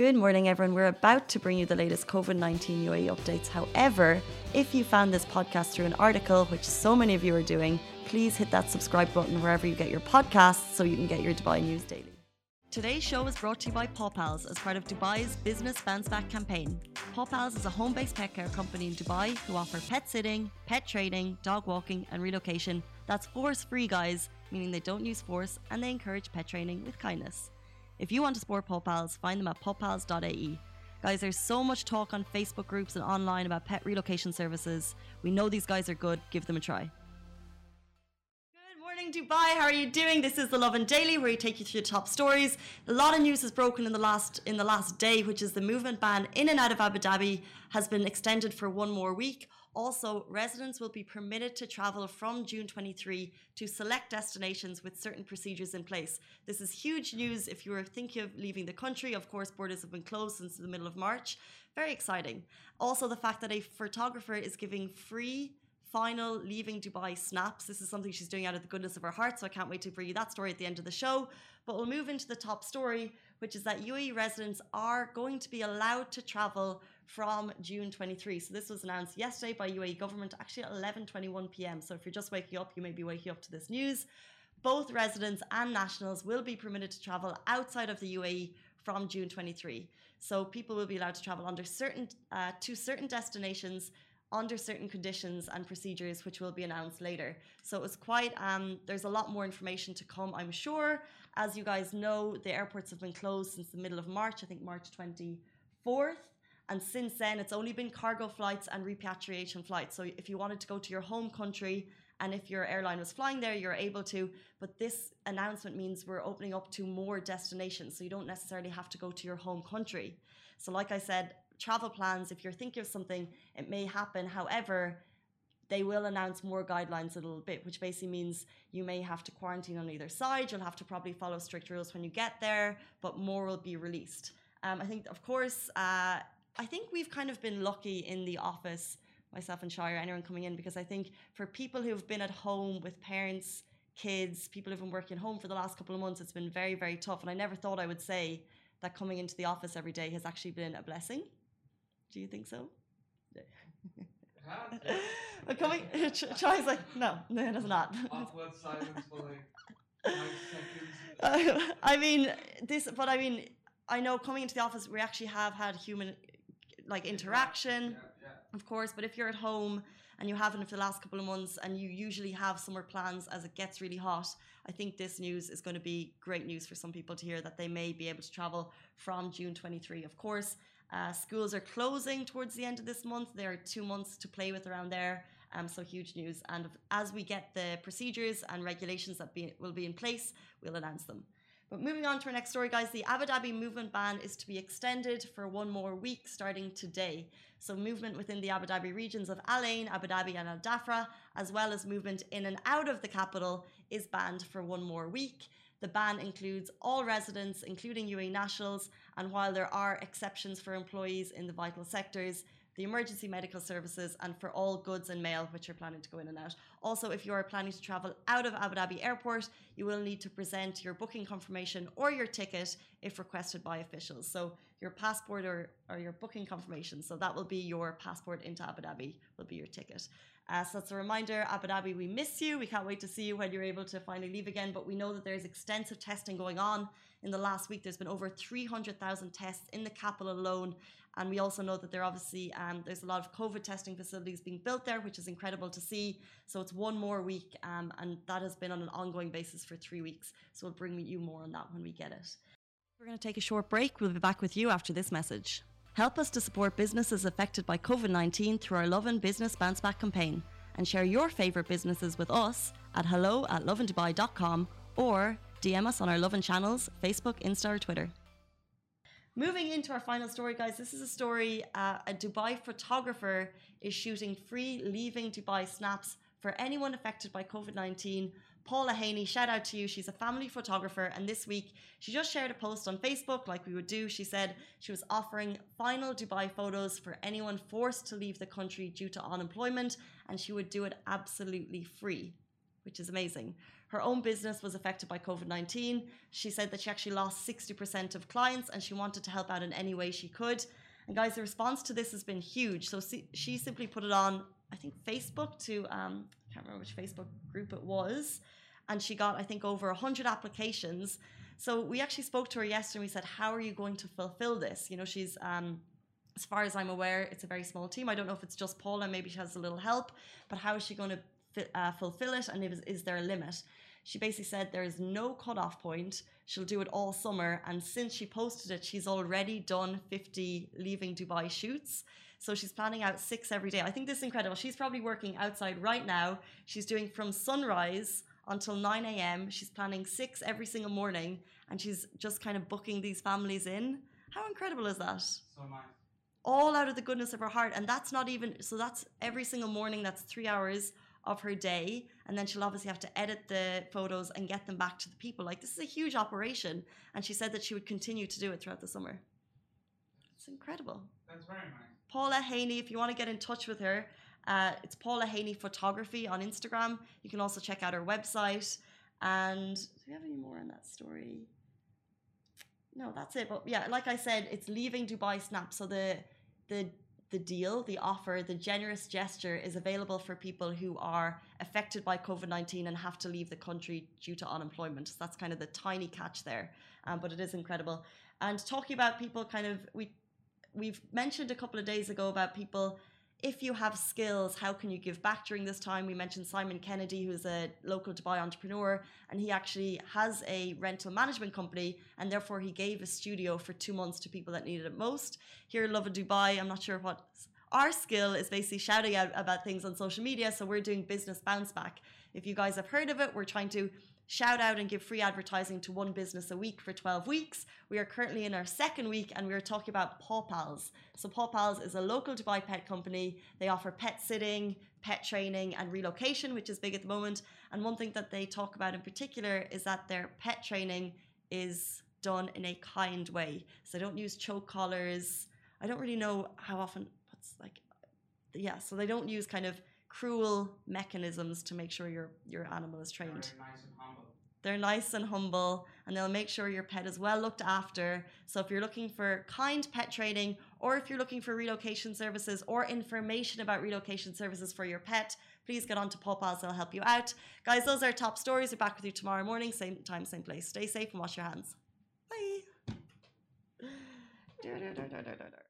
Good morning, everyone. We're about to bring you the latest COVID 19 UAE updates. However, if you found this podcast through an article, which so many of you are doing, please hit that subscribe button wherever you get your podcasts so you can get your Dubai news daily. Today's show is brought to you by Pawpals as part of Dubai's Business Bounce Back campaign. Pawpals is a home based pet care company in Dubai who offer pet sitting, pet training, dog walking, and relocation that's force free, guys, meaning they don't use force and they encourage pet training with kindness. If you want to support Pawpals, find them at pawpals.ae. Guys, there's so much talk on Facebook groups and online about pet relocation services. We know these guys are good, give them a try Dubai. How are you doing? This is the Lovin Daily, where we take you through the top stories. A lot of news has broken in the last in the last day, which is the movement ban in and out of Abu Dhabi has been extended for one more week. Also, residents will be permitted to travel from June 23 to select destinations with certain procedures in place. This is huge news if you are thinking of leaving the country. Of course, borders have been closed since the middle of March. Very exciting. Also, the fact that a photographer is giving free final leaving Dubai snaps. This is something she's doing out of the goodness of her heart, so I can't wait to bring you that story at the end of the show. But we'll move into the top story, which is that UAE residents are going to be allowed to travel from June 23. So this was announced yesterday by UAE government, actually at 11:21 p.m. So if you're just waking up, you may be waking up to this news. Both residents and nationals will be permitted to travel outside of the UAE from June 23. So people will be allowed to travel under certain uh, to certain destinations under certain conditions and procedures, which will be announced later. So it was quite, um, there's a lot more information to come, I'm sure. As you guys know, the airports have been closed since the middle of March, I think March 24th. And since then, it's only been cargo flights and repatriation flights. So if you wanted to go to your home country and if your airline was flying there, you're able to. But this announcement means we're opening up to more destinations. So you don't necessarily have to go to your home country. So, like I said, travel plans, if you're thinking of something, it may happen. However, they will announce more guidelines a little bit, which basically means you may have to quarantine on either side. You'll have to probably follow strict rules when you get there, but more will be released. Um, I think, of course, uh, I think we've kind of been lucky in the office, myself and Shire, anyone coming in, because I think for people who've been at home with parents, kids, people who've been working home for the last couple of months, it's been very, very tough. And I never thought I would say that coming into the office every day has actually been a blessing. Do you think so? but coming, Charlie's like, no, no, it is not. Awkward silence for like five seconds. Uh, I mean, this, but I mean, I know coming into the office, we actually have had human like interaction, Yeah, yeah. Of course. But if you're at home and you haven't for the last couple of months, and you usually have summer plans as it gets really hot, I think this news is going to be great news for some people to hear that they may be able to travel from June 23. Of course, uh, schools are closing towards the end of this month. There are two months to play with around there. Um, so huge news. And as we get the procedures and regulations that be, will be in place, we'll announce them. But moving on to our next story, guys, the Abu Dhabi movement ban is to be extended for one more week starting today. So, movement within the Abu Dhabi regions of Al Ain, Abu Dhabi, and Al Dhafra, as well as movement in and out of the capital, is banned for one more week. The ban includes all residents, including UAE nationals, and while there are exceptions for employees in the vital sectors, the emergency medical services, and for all goods and mail which are planning to go in and out. Also, if you are planning to travel out of Abu Dhabi Airport, you will need to present your booking confirmation or your ticket if requested by officials. So, your passport or, or your booking confirmation. So, that will be your passport into Abu Dhabi, will be your ticket. Uh, so that's a reminder, Abu Dhabi, we miss you. We can't wait to see you when you're able to finally leave again. But we know that there's extensive testing going on. In the last week, there's been over 300,000 tests in the capital alone. And we also know that there obviously um, there's a lot of COVID testing facilities being built there, which is incredible to see. So it's one more week, um, and that has been on an ongoing basis for three weeks. So we'll bring you more on that when we get it. We're going to take a short break. We'll be back with you after this message. Help us to support businesses affected by COVID 19 through our Lovin Business Bounce Back campaign and share your favourite businesses with us at hello at lovindubai.com or DM us on our Lovin channels, Facebook, Insta, or Twitter. Moving into our final story, guys, this is a story uh, a Dubai photographer is shooting free leaving Dubai snaps for anyone affected by COVID 19 Paula Haney, shout out to you. She's a family photographer, and this week she just shared a post on Facebook, like we would do. She said she was offering final Dubai photos for anyone forced to leave the country due to unemployment, and she would do it absolutely free, which is amazing. Her own business was affected by COVID 19. She said that she actually lost 60% of clients and she wanted to help out in any way she could. And guys, the response to this has been huge. So she simply put it on, I think, Facebook to, um, I can't remember which Facebook group it was. And she got, I think, over 100 applications. So we actually spoke to her yesterday and we said, How are you going to fulfill this? You know, she's, um, as far as I'm aware, it's a very small team. I don't know if it's just Paula, maybe she has a little help, but how is she going to uh, fulfill it? And is, is there a limit? She basically said there is no cutoff point. She'll do it all summer. And since she posted it, she's already done 50 leaving Dubai shoots. So she's planning out six every day. I think this is incredible. She's probably working outside right now. She's doing from sunrise until 9 a.m. She's planning six every single morning and she's just kind of booking these families in. How incredible is that? So nice. All out of the goodness of her heart. And that's not even, so that's every single morning, that's three hours of her day and then she'll obviously have to edit the photos and get them back to the people. Like this is a huge operation and she said that she would continue to do it throughout the summer. It's incredible. That's very nice. Paula haney if you want to get in touch with her uh, it's paula haney photography on instagram. You can also check out her website. And do we have any more on that story? No that's it. But yeah like i said it's leaving dubai snap. So the the the deal, the offer, the generous gesture is available for people who are affected by COVID 19 and have to leave the country due to unemployment. So that's kind of the tiny catch there, um, but it is incredible. And talking about people kind of, we, we've mentioned a couple of days ago about people if you have skills, how can you give back during this time? We mentioned Simon Kennedy, who's a local Dubai entrepreneur, and he actually has a rental management company, and therefore he gave a studio for two months to people that needed it most. Here in Lovin Dubai, I'm not sure what our skill is basically shouting out about things on social media, so we're doing business bounce back. If you guys have heard of it, we're trying to shout out and give free advertising to one business a week for 12 weeks. We are currently in our second week and we are talking about Paw Pals. So, Paw Pals is a local Dubai pet company. They offer pet sitting, pet training, and relocation, which is big at the moment. And one thing that they talk about in particular is that their pet training is done in a kind way. So, they don't use choke collars. I don't really know how often, what's like, yeah, so they don't use kind of cruel mechanisms to make sure your your animal is trained. Nice they're nice and humble and they'll make sure your pet is well looked after. So if you're looking for kind pet training or if you're looking for relocation services or information about relocation services for your pet, please get on to Paw Pals. They'll help you out. Guys, those are top stories. We're back with you tomorrow morning, same time, same place. Stay safe and wash your hands. Bye.